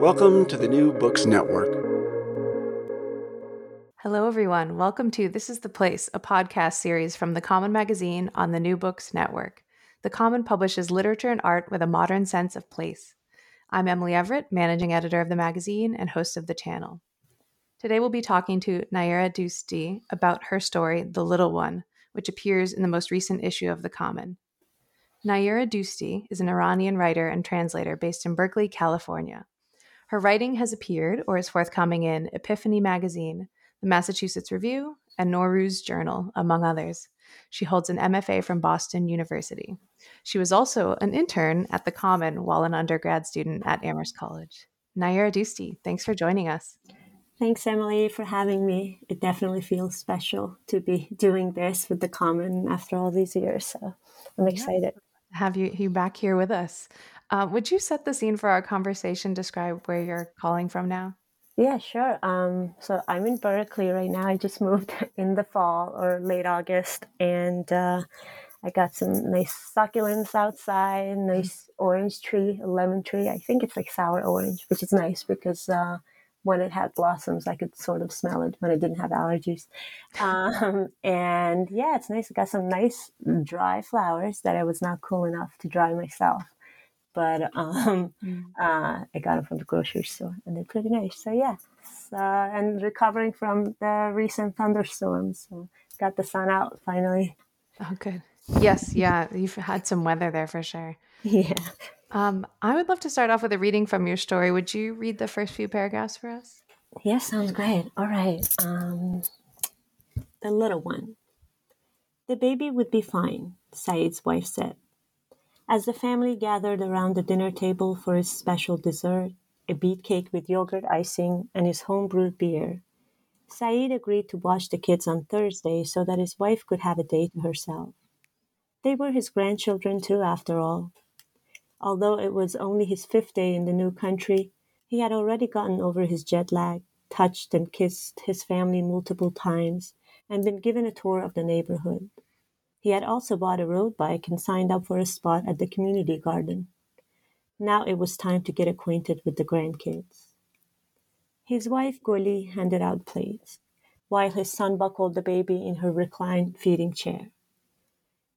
Welcome to the New Books Network. Hello, everyone. Welcome to This is the Place, a podcast series from The Common Magazine on the New Books Network. The Common publishes literature and art with a modern sense of place. I'm Emily Everett, managing editor of the magazine and host of the channel. Today we'll be talking to Nayereh Doosti about her story, The Little One, which appears in the most recent issue of The Common. Nayereh Doosti is an Iranian writer and translator based in Berkeley, California. Her writing has appeared or is forthcoming in Epiphany Magazine, the Massachusetts Review, and Nowruz Journal, among others. She holds an MFA from Boston University. She was also an intern at the Common while an undergrad student at Amherst College. Nayereh Doosti, thanks for joining us. Thanks, Emily, for having me. It definitely feels special to be doing this with the Common after all these years. So I'm excited. Have you, you back here with us? Uh, would you set the scene for our conversation? Describe where you're calling from now. Yeah, sure. Um, so I'm in Berkeley right now. I just moved in the fall or late August, and uh, I got some nice succulents outside, nice orange tree, lemon tree. I think it's like sour orange, which is nice because uh, when it had blossoms, I could sort of smell it when I didn't have allergies. Um, and yeah, it's nice. I got some nice dry flowers that I was not cool enough to dry myself but um, mm. uh, I got them from the grocery store, and they're pretty nice. So yeah, so, and recovering from the recent thunderstorms, so got the sun out finally. Oh, good. Yes, yeah, you've had some weather there for sure. Yeah. Um, I would love to start off with a reading from your story. Would you read the first few paragraphs for us? Yes, sounds great. All right. Um, the little one. The baby would be fine, Saeed's wife said. As the family gathered around the dinner table for his special dessert, a beet cake with yogurt icing and his home brewed beer, Saeed agreed to watch the kids on Thursday so that his wife could have a day to herself. They were his grandchildren too, after all. Although it was only his fifth day in the new country, he had already gotten over his jet lag, touched and kissed his family multiple times, and been given a tour of the neighborhood. He had also bought a road bike and signed up for a spot at the community garden. Now it was time to get acquainted with the grandkids. His wife Goli handed out plates, while his son buckled the baby in her reclined feeding chair.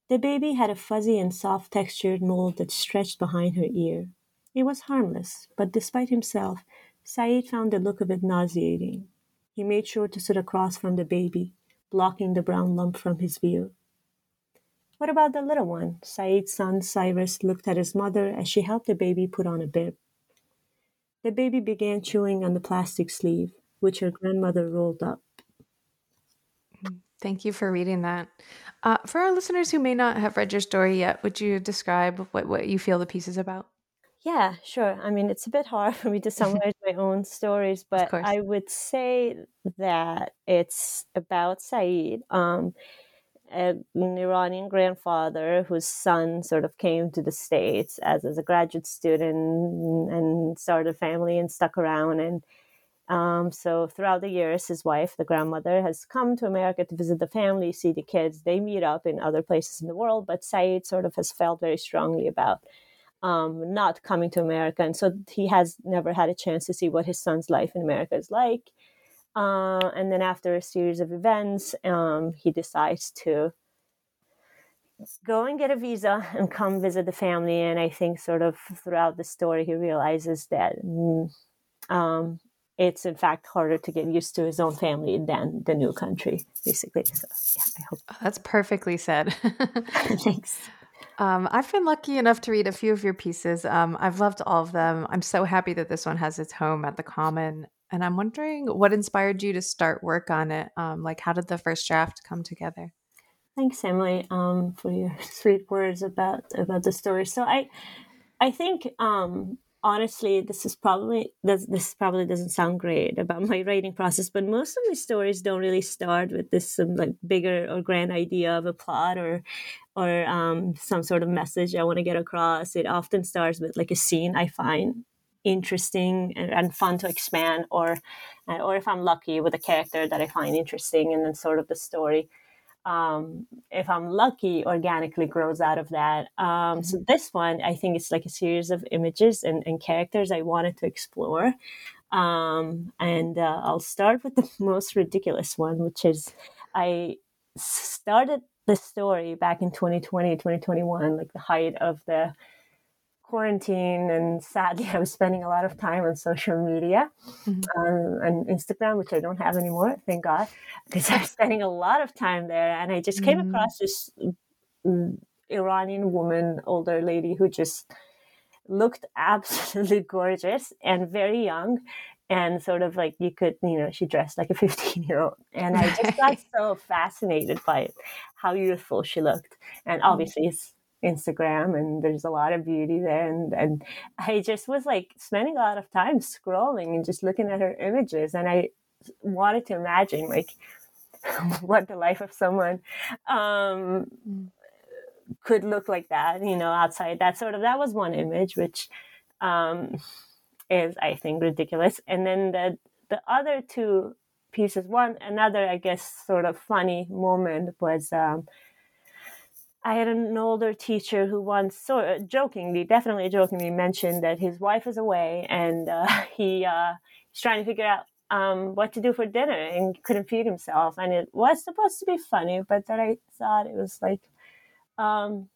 The baby had a fuzzy and soft textured mold that stretched behind her ear. It was harmless, but despite himself, Saeed found the look of it nauseating. He made sure to sit across from the baby, blocking the brown lump from his view. What about the little one? Saeed's son Cyrus looked at his mother as she helped the baby put on a bib. The baby began chewing on the plastic sleeve, which her grandmother rolled up. Thank you for reading that. Uh, for our listeners who may not have read your story yet, would you describe what, what you feel the piece is about? Yeah, sure. I mean, it's a bit hard for me to summarize my own stories, but I would say that it's about Saeed. Um, an Iranian grandfather whose son sort of came to the States as, as a graduate student and started a family and stuck around. And um, so throughout the years, his wife, the grandmother, has come to America to visit the family, see the kids. They meet up in other places in the world, but Saeed sort of has felt very strongly about um, not coming to America. And so he has never had a chance to see what his son's life in America is like. Uh, and then after a series of events, um, he decides to go and get a visa and come visit the family. And I think sort of throughout the story, he realizes that mm, um, it's in fact harder to get used to his own family than the new country, basically. So yeah, I hope oh, that's perfectly said. Thanks. Um, I've been lucky enough to read a few of your pieces. Um, I've loved all of them. I'm so happy that this one has its home at the Common. And I'm wondering what inspired you to start work on it. Um, like, how did the first draft come together? Thanks, Emily, um, for your sweet words about about the story. So I, I think um, honestly, this is probably this, this probably doesn't sound great about my writing process, but most of my stories don't really start with this some like bigger or grand idea of a plot or or um, some sort of message I want to get across. It often starts with like a scene I find interesting and, and fun to expand, or or if I'm lucky with a character that I find interesting, and then sort of the story um, if I'm lucky, organically grows out of that. Um, so mm-hmm. this one, I think it's like a series of images and, and characters I wanted to explore. Um, and uh, I'll start with the most ridiculous one, which is I started the story back in 2020, 2021, like the height of the quarantine and sadly i was spending a lot of time on social media mm-hmm. um, and instagram which i don't have anymore thank god because i was spending a lot of time there and i just came mm-hmm. across this mm, iranian woman older lady who just looked absolutely gorgeous and very young and sort of like you could you know she dressed like a 15 year old and i just got so fascinated by it, how youthful she looked and obviously it's Instagram and there's a lot of beauty there and and I just was like spending a lot of time scrolling and just looking at her images and I wanted to imagine like what the life of someone um, could look like that you know outside that sort of that was one image which um, is I think ridiculous. And then the the other two pieces one another I guess sort of funny moment was um, I had an older teacher who once, sort of jokingly, definitely jokingly, mentioned that his wife is away and uh, he uh, he's trying to figure out um, what to do for dinner and couldn't feed himself. And it was supposed to be funny, but then I thought it was like um,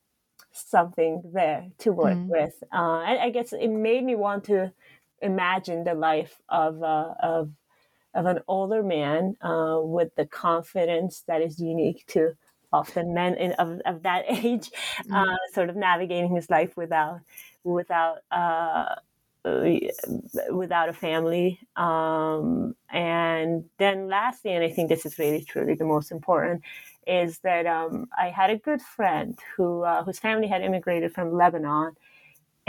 something there to work mm. with. Uh, and I guess it made me want to imagine the life of uh, of of an older man uh, with the confidence that is unique to often men in, of, of that age, mm-hmm. uh, sort of navigating his life without without uh, without a family. Um, and then lastly, and I think this is really truly the most important, is that um, I had a good friend who uh, whose family had immigrated from Lebanon.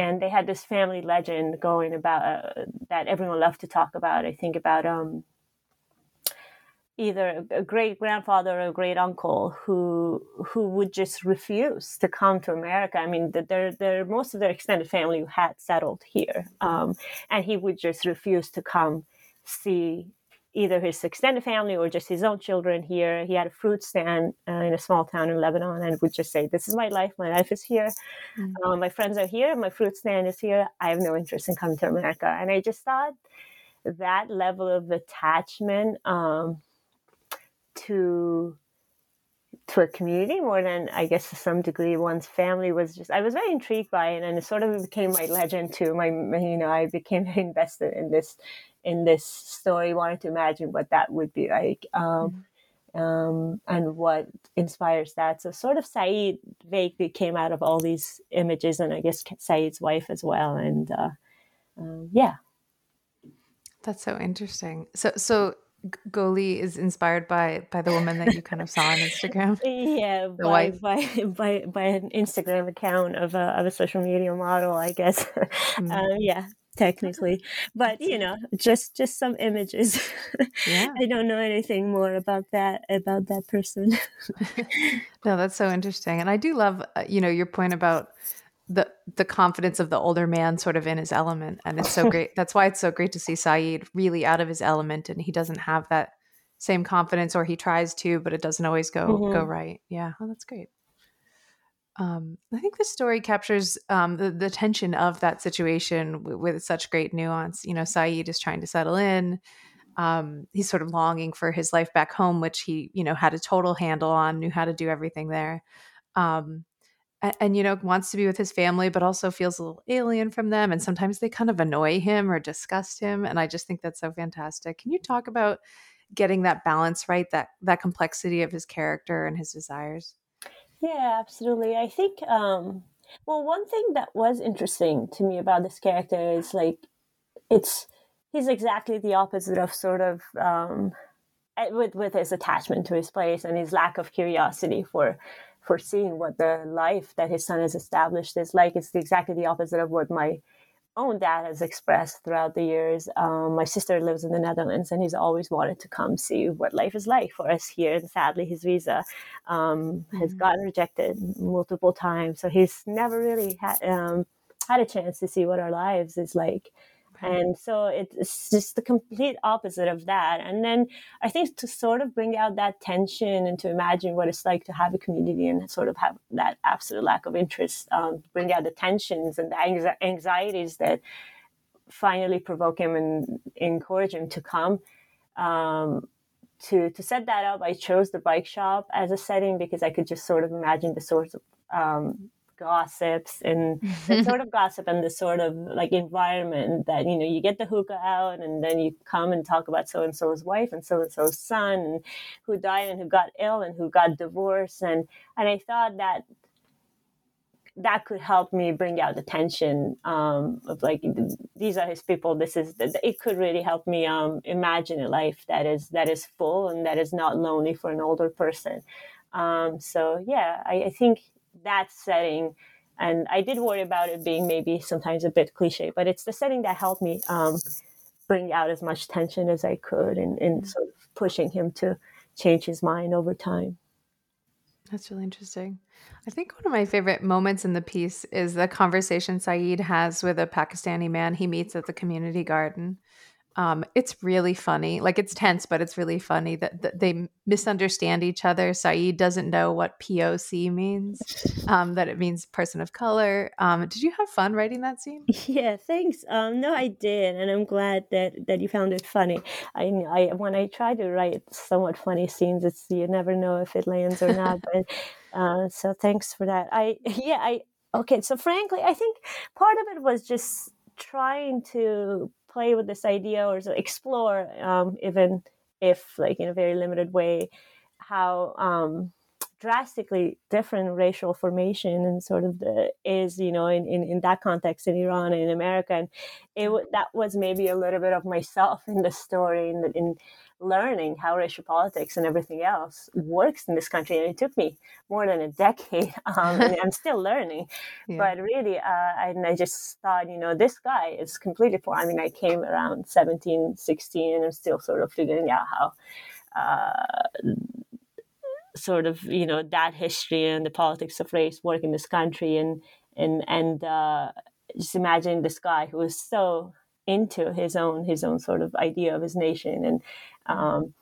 And they had this family legend going about uh, that everyone loved to talk about. I think about um, either a great grandfather or a great uncle who who would just refuse to come to America. I mean, their their most of their extended family had settled here, um, and he would just refuse to come see either his extended family or just his own children here. He had a fruit stand uh, in a small town in Lebanon and would just say, This is my life. My life is here. Mm-hmm. Um, my friends are here. My fruit stand is here. I have no interest in coming to America. And I just thought that level of attachment um, to to a community more than I guess to some degree. One's family was just I was very intrigued by it and it sort of became my legend too. My you know I became invested in this in this story wanted to imagine what that would be like um, mm-hmm. um, and what inspires that. So sort of Saeed vaguely came out of all these images and I guess Saeed's wife as well and uh, um, yeah. That's so interesting. So so Goli is inspired by by the woman that you kind of saw on Instagram. Yeah, the by, wife. by by by an Instagram account of a of a social media model, I guess. Mm. Um, yeah, technically, but you know, just just some images. Yeah, I don't know anything more about that about that person. no, that's so interesting, and I do love uh, you know your point about the the confidence of the older man sort of in his element and it's so great that's why it's so great to see Saeed really out of his element and he doesn't have that same confidence or he tries to but it doesn't always go mm-hmm. go right yeah oh, that's great um, I think the story captures um, the, the tension of that situation w- with such great nuance. You know, Saeed is trying to settle in. Um, he's sort of longing for his life back home, which he, you know, had a total handle on, knew how to do everything there. Um, and, and, you know wants to be with his family but also feels a little alien from them and sometimes they kind of annoy him or disgust him and i just think that's so fantastic. Can you talk about getting that balance right that that complexity of his character and his desires? Yeah absolutely. I think um well one thing that was interesting to me about this character is like it's he's exactly the opposite of sort of um eh, with with his attachment to his place and his lack of curiosity for for seeing what the life that his son has established is like. It's exactly the opposite of what my own dad has expressed throughout the years. Um, my sister lives in the Netherlands, and he's always wanted to come see what life is like for us here. And sadly, his visa um, has mm-hmm. gotten rejected multiple times, so he's never really had um, had a chance to see what our lives is like. And so it's just the complete opposite of that. And then I think to sort of bring out that tension and to imagine what it's like to have a community and sort of have that absolute lack of interest, um, bring out the tensions and the anxieties that finally provoke him and encourage him to come. Um, to to set that up, I chose the bike shop as a setting because I could just sort of imagine the sorts of um, gossips and the sort of gossip and the sort of like environment that you know you get the hookah out and then you come and talk about so and so's wife and so and so's son and who died and who got ill and who got divorced and and I thought that that could help me bring out the tension um, of like these are his people. This is it could really help me um, imagine a life that is that is full and that is not lonely for an older person. Um, so yeah, I, I think that setting and i did worry about it being maybe sometimes a bit cliche but it's the setting that helped me um, bring out as much tension as i could and, and mm-hmm. sort of pushing him to change his mind over time that's really interesting. I think one of my favorite moments in the piece is the conversation Saeed has with a Pakistani man he meets at the community garden. Um, it's really funny. Like it's tense, but it's really funny that, that, they misunderstand each other. Saeed doesn't know what POC means, um, that it means person of color. Um, did you have fun writing that scene? Yeah, thanks. Um, no, I did, and I'm glad that that you found it funny. I, I when I try to write somewhat funny scenes, it's you never know if it lands or not. but uh, so thanks for that. I yeah, I okay. So frankly, I think part of it was just trying to play with this idea or to explore, um, even if like in a very limited way, how um, drastically different racial formation and sort of the is you know in, in, in that context in Iran and in America. And it that was maybe a little bit of myself in the story in, in learning how racial politics and everything else works in this country. And it took me more than a decade, um, and I'm still learning. Yeah. But really, uh, and I just thought, you know, this guy is completely poor. I mean, I came around 17, 16, and I'm still sort of figuring out how. Uh, sort of you know that history and the politics of race work in this country and and and uh, just imagine this guy who was so into his own his own sort of idea of his nation and um,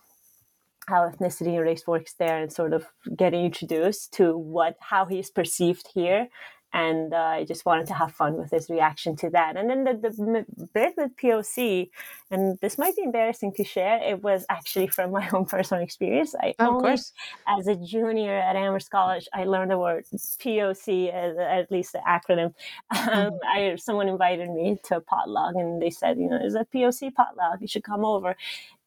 how ethnicity and race works there and sort of getting introduced to what how he's perceived here and uh, I just wanted to have fun with his reaction to that. And then the, the bit with POC, and this might be embarrassing to share, it was actually from my own personal experience. I oh, only, of course. as a junior at Amherst College, I learned the word POC, as, at least the acronym. Um. I someone invited me to a potluck, and they said, you know, there's a POC potluck. You should come over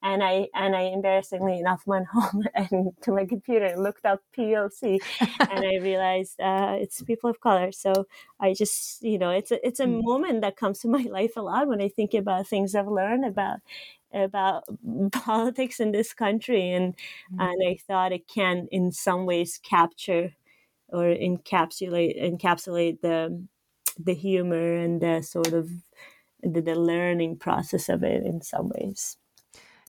and I and I embarrassingly enough went home and to my computer and looked up POC, and I realized uh, it's people of color. So I just you know it's a it's a mm. moment that comes to my life a lot when I think about things I've learned about about politics in this country, and mm. and I thought it can in some ways capture or encapsulate encapsulate the the humor and the sort of the, the learning process of it in some ways.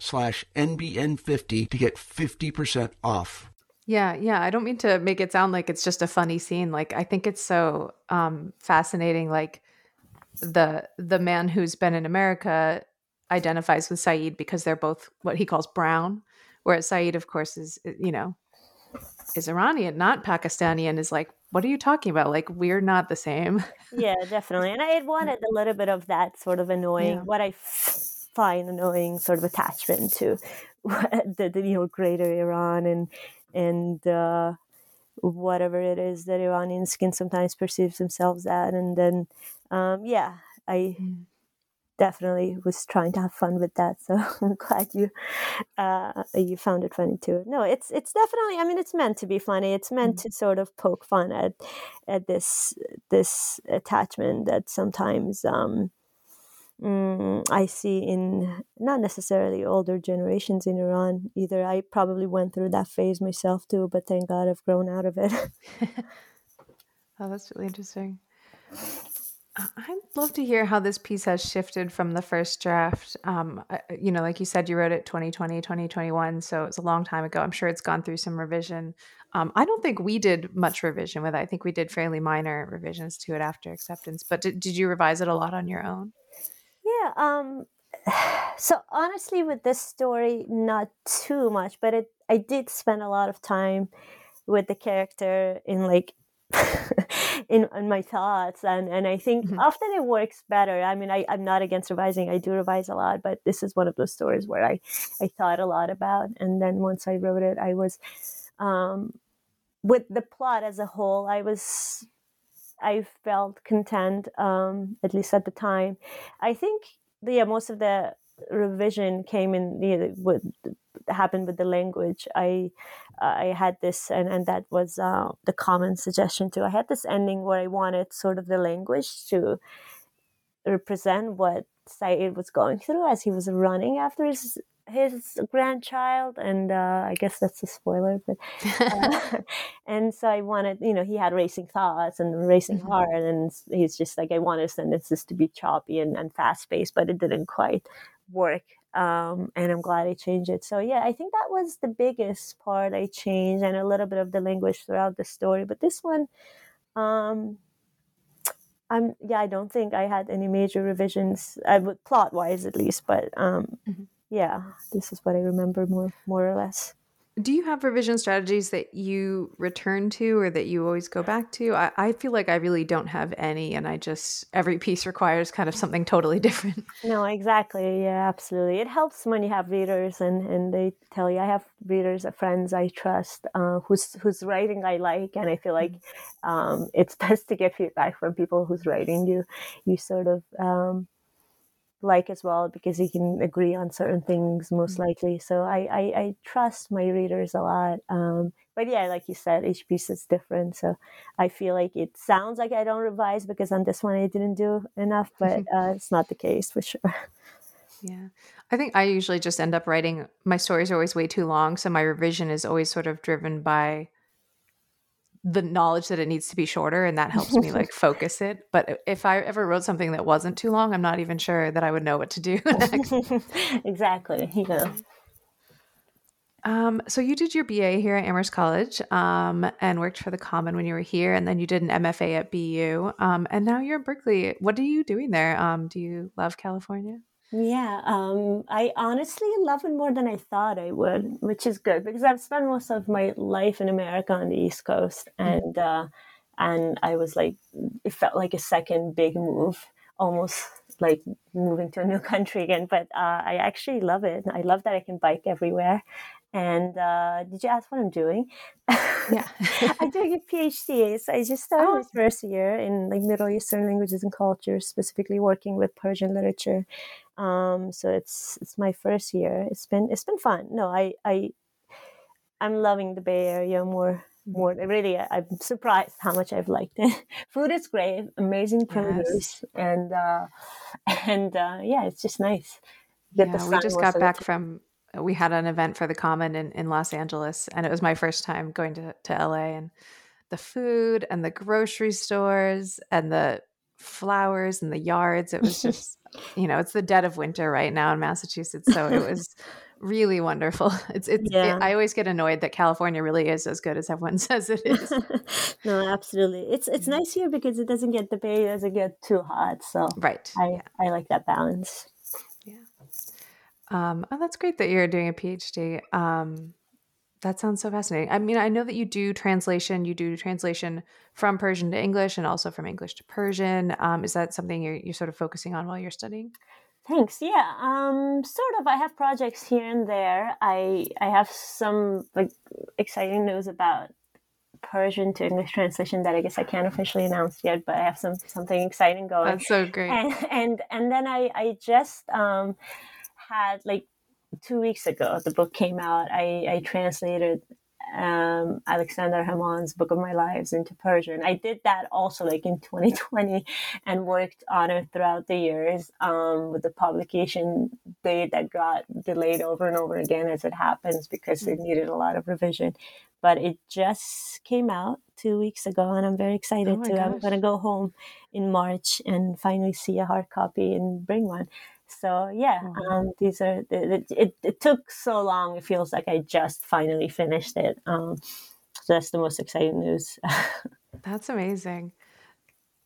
slash NBN50 to get 50% off. Yeah, yeah. I don't mean to make it sound like it's just a funny scene. Like I think it's so um, fascinating. Like the the man who's been in America identifies with Saeed because they're both what he calls brown, whereas Saeed, of course, is you know is Iranian, not Pakistani, and is like, what are you talking about? Like we're not the same. yeah, definitely. And I wanted a little bit of that sort of annoying. Yeah. What I find annoying sort of attachment to the, the you know greater Iran and and uh, whatever it is that Iranians can sometimes perceive themselves at, and then um, yeah, I mm. definitely was trying to have fun with that. So I'm glad you uh, you found it funny too. No, it's it's definitely. I mean, it's meant to be funny. It's meant mm. to sort of poke fun at at this this attachment that sometimes. Um, mm, I see in not necessarily older generations in Iran either. I probably went through that phase myself too, but thank God I've grown out of it. oh, that's really interesting. I'd love to hear how this piece has shifted from the first draft. Um, you know, like you said, you wrote it 2020, 2021, so it's a long time ago. I'm sure it's gone through some revision. Um, I don't think we did much revision with it. I think we did fairly minor revisions to it after acceptance. But did, did you revise it a lot on your own? Yeah. Um, so honestly, with this story, not too much, but it I did spend a lot of time with the character in like in, in my thoughts and and i think mm-hmm. often it works better i mean I, i'm not against revising i do revise a lot but this is one of those stories where i i thought a lot about and then once i wrote it i was um with the plot as a whole i was I felt content, um, at least at the time. I think, yeah, most of the revision came in you know, what happened with the language. I I had this, and and that was uh, the common suggestion too. I had this ending where I wanted sort of the language to represent what Saeed was going through as he was running after his his grandchild, and uh, I guess that's a spoiler, but uh, and so I wanted, you know, he had racing thoughts and racing mm-hmm. heart, and he's just like, I wanted his sentences to be choppy and, and fast paced, but it didn't quite work. Um, and I'm glad I changed it. So yeah, I think that was the biggest part I changed, and a little bit of the language throughout the story. But this one, um, I'm yeah, I don't think I had any major revisions, I would plot wise at least, but um, mm-hmm yeah, this is what I remember more more or less. Do you have revision strategies that you return to or that you always go back to? I, I, feel like I really don't have any, and I just, every piece requires kind of something totally different. No, exactly. Yeah, absolutely. It helps when you have readers and, and they tell you, I have readers, friends I trust, uh, whose, whose writing I like. And I feel like mm-hmm. um, it's best to get feedback from people whose writing you, you sort of, um, like as well because you can agree on certain things most mm-hmm. likely. So I, I, I trust my readers a lot. Um, but yeah, like you said, each piece is different. So I feel like it sounds like I don't revise because on this one I didn't do enough, but uh, it's not the case for sure. Yeah. I think I usually just end up writing my stories are always way too long. So my revision is always sort of driven by the knowledge that it needs to be shorter and that helps me like focus it but if i ever wrote something that wasn't too long i'm not even sure that i would know what to do exactly yeah um, so you did your BA here at Amherst College um, and worked for the Common when you were here, and then you did an MFA at BU, um, and now you're in Berkeley. What are you doing there? Um, do you love California? Yeah, um, I honestly love it more than I thought I would, which is good because I've spent most of my life in America on the East Coast, mm-hmm. and uh, and I was like, it felt like a second big move, almost like moving to a new country again. But uh, I actually love it. I love that I can bike everywhere, And uh, did you ask what I'm doing? Yeah. I'm doing a PhD. So I just started Oh. my first year in like Middle Eastern languages and cultures, specifically working with Persian literature. Um, so it's it's my first year. It's been it's been fun. No, I I I'm loving the Bay Area more more. Really, I- I'm surprised how much I've liked it. Food is great, amazing produce, and uh, and uh, yeah, it's just nice. Yeah, we just got back from Uh, we had an event for the common in, in los angeles and it was my first time going to, to la and the food and the grocery stores and the flowers and the yards it was just you know it's the dead of winter right now in massachusetts so it was really wonderful it's it's Yeah. it, i always get annoyed that california really is as good as everyone says it is no, absolutely. It's it's mm-hmm. nice here because it doesn't get the bay it doesn't get too hot. So right I I like that balance. Um, oh, that's great that you're doing a PhD. Um, that sounds so fascinating. I mean, I know that you do translation. You do translation from Persian to English and also from English to Persian. Um, is that something you're, you're sort of focusing on while you're studying? Thanks. Yeah. Um sort of I have projects here and there. I I have some like exciting news about Persian to English translation that I guess I can't officially announce yet, but I have some something exciting going. That's so great. and and and then I I just um had like two weeks ago the book came out. I I translated um Aleksandar Hemon's Book of My Lives into Persian. I did that also like in 2020 and worked on it throughout the years um with the publication date that got delayed over and over again as it happens because it needed a lot of revision. But it just came out two weeks ago and I'm very excited Oh to I'm gonna go home in March and finally see a hard copy and bring one. So yeah, Mhm. um, these are it, it. It took so long. It feels like I just finally finished it. Um, so that's the most exciting news. That's amazing.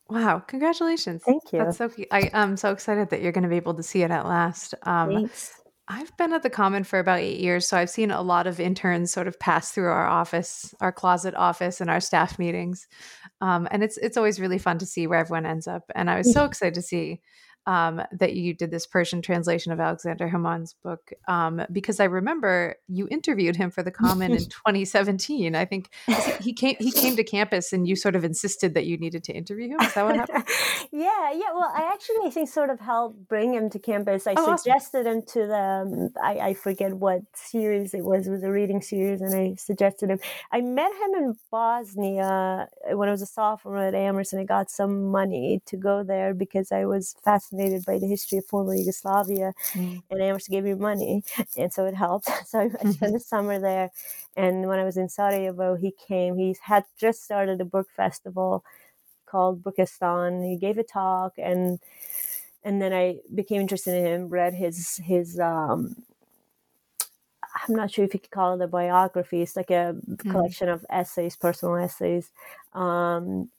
Wow. Congratulations. Thank you. That's so. I, I'm so excited that you're going to be able to see it at last. Um, Thanks. I've been at the Common for about eight years, so I've seen a lot of interns sort of pass through our office, our closet office, and our staff meetings, um, and it's it's always really fun to see where everyone ends up. And I was so excited to see um, that you did this Persian translation of Aleksandar Hemon's book um, because I remember you interviewed him for the Common in 2017. I think he came he came to campus, and you sort of insisted that you needed to interview him. Is that what happened? yeah, yeah. Well, I actually I think sort of helped bring him to campus. I Oh, awesome. suggested him to the um, I, I forget what series it was. It was a reading series, and I suggested him. I met him in Bosnia when I was a sophomore at Amherst, and I got some money to go there because I was fascinated by the history of former Yugoslavia, Mm. and Amherst gave me money, and so it helped. So I, spent the summer there, and when I was in Sarajevo, he came. He had just started a book festival called Bookstan. He gave a talk, and and then I became interested in him. Read his his. Um, I'm not sure if you could call it a biography. It's like a collection of essays, personal essays. Um,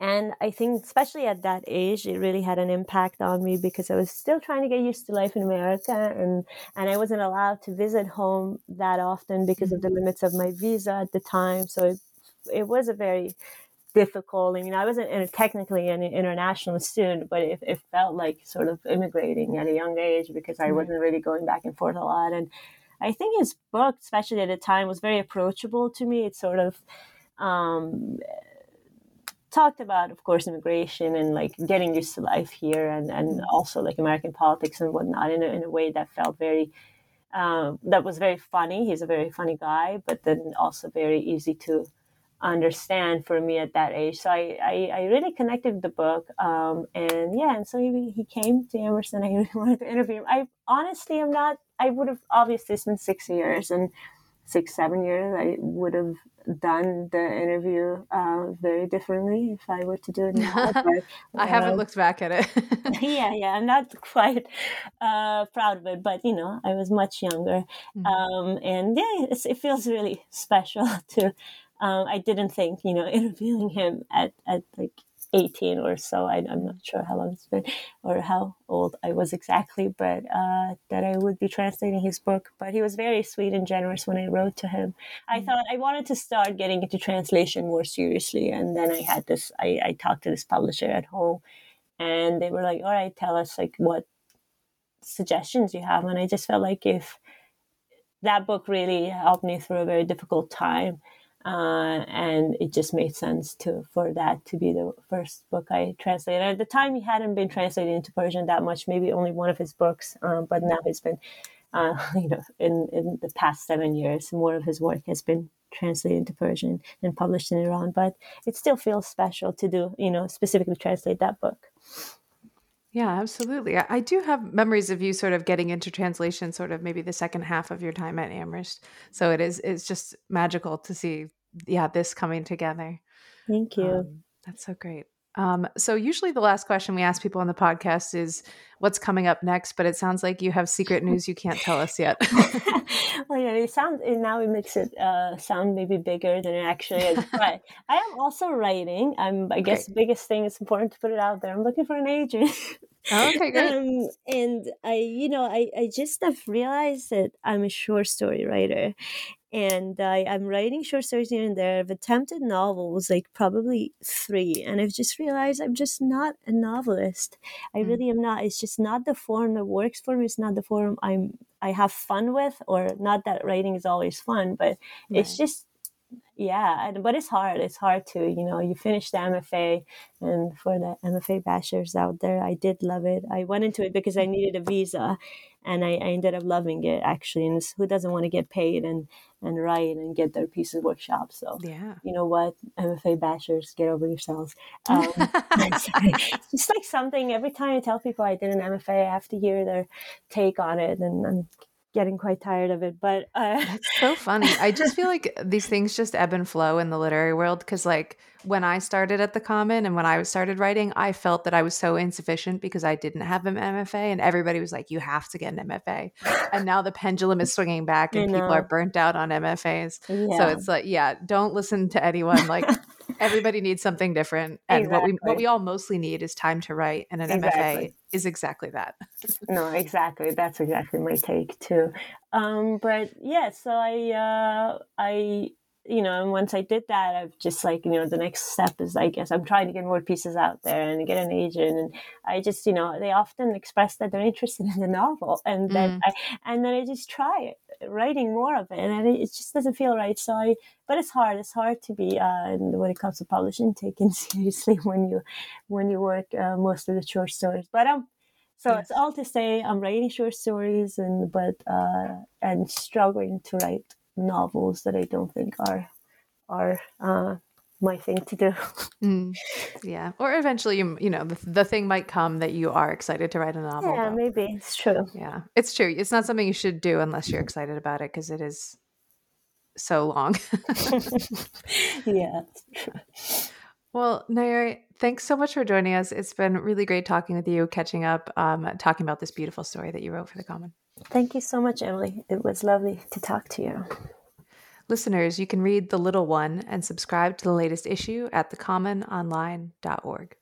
and I think, especially at that age, it really had an impact on me because I was still trying to get used to life in America, and and I wasn't allowed to visit home that often because of the limits of my visa at the time. So it, it was a very difficult. I mean, I wasn't in- technically an international student, but it, it felt like sort of immigrating at a young age because I wasn't really going back and forth a lot. And I think his book, especially at the time, was very approachable to me. It sort of um, talked about, of course, immigration and like getting used to life here, and and also like American politics and whatnot in a, in a way that felt very. Um, that was very funny. He's a very funny guy, but then also very easy to understand for me at that age. So I, I, I really connected with the book. Um, and yeah, and so he, he came to Amherst and I really wanted to interview him. I honestly am not, I would have obviously it's been six years and six, seven years, I would have done the interview uh, very differently if I were to do it now. but, I haven't uh, looked back at it. yeah, yeah, I'm not quite uh, proud of it, but you know, I was much younger, Mhm. um, and yeah, it's, it feels really special to. Um, I didn't think, you know, interviewing him at at like 18 or so. I, I'm not sure how long it's been or how old I was exactly, but uh, that I would be translating his book. But he was very sweet and generous when I wrote to him. I thought I wanted to start getting into translation more seriously, and then I had this. I, I talked to this publisher at home and they were like all right tell us like what suggestions you have and i just felt like if that book really helped me through a very difficult time. Uh, and it just made sense to for that to be the first book I translated. At the time, he hadn't been translated into Persian that much, maybe only one of his books, um, but now he's been, uh, you know, in, in the past seven years, more of his work has been translated into Persian and published in Iran. But it still feels special to do, you know, specifically translate that book. Yeah, absolutely. I, I do have memories of you sort of getting into translation, sort of maybe the second half of your time at Amherst. So it is it's just magical to see, yeah, this coming together. Thank you. Um, that's so great. Um, so usually the last question we ask people on the podcast is what's coming up next, but it sounds like you have secret news you can't tell us yet. well, yeah, it sounds it now it makes it uh, sound maybe bigger than it actually is. But I am also writing. I'm. I guess the biggest thing is important to put it out there. I'm looking for an agent. Oh, okay, great. Um, and I, you know, I, I just have realized that I'm a short story writer, and I, I'm writing short stories here and there. I've attempted novels, like probably three, and I've just realized I'm just not a novelist. I mm. really am not. It's just not the form that works for me. It's not the form I'm I have fun with, or not that writing is always fun, but right. it's just yeah but it's hard it's hard to you know you finish the mfa and for the mfa bachelors out there i did love it i went into it because i needed a visa and I, I ended up loving it actually. And who doesn't want to get paid and and write and get their piece of workshop? So yeah, you know what, MFA bachelors, get over yourselves. Um, it's like something. Every time I tell people I did an MFA, I have to hear their take on it, and I'm getting quite tired of it. But uh, that's so funny. I just feel like these things just ebb and flow in the literary world because, like, when I started at the Common and when I started writing, I felt that I was so insufficient because I didn't have an MFA, and everybody was like, "You have to get an MFA." and now the pendulum is swinging back, and people are burnt out on MFAs. Yeah. So it's like, yeah, don't listen to anyone. Like, everybody needs something different, and exactly. what we what we all mostly need is time to write, and an exactly. MFA is exactly that. no, exactly. That's exactly my take too. Um, but yeah, so I uh, I you know, and once I did that, I've just like, you know, the next step is, I guess, I'm trying to get more pieces out there and get an agent. And I just, you know, they often express that they're interested in the novel, and mm. then I, and then I just try writing more of it, and it just doesn't feel right. So I, but it's hard. It's hard to be uh, when it comes to publishing taken seriously when you when you work uh, most of the short stories. But um, so yes. it's all to say I'm writing short stories and but uh, and struggling to write novels that I don't think are are uh, my thing to do. Mm, yeah, or eventually, you you know, the, the thing might come that you are excited to write a novel. Yeah, about. maybe it's true. Yeah, it's true. It's not something you should do unless you're excited about it because it is so long. yeah. Well, Nayereh, thanks so much for joining us. It's been really great talking with you, catching up, um, talking about this beautiful story that you wrote for the Common. Thank you so much, Emily. It was lovely to talk to you. Listeners, you can read The Little One and subscribe to the latest issue at thecommononline.org.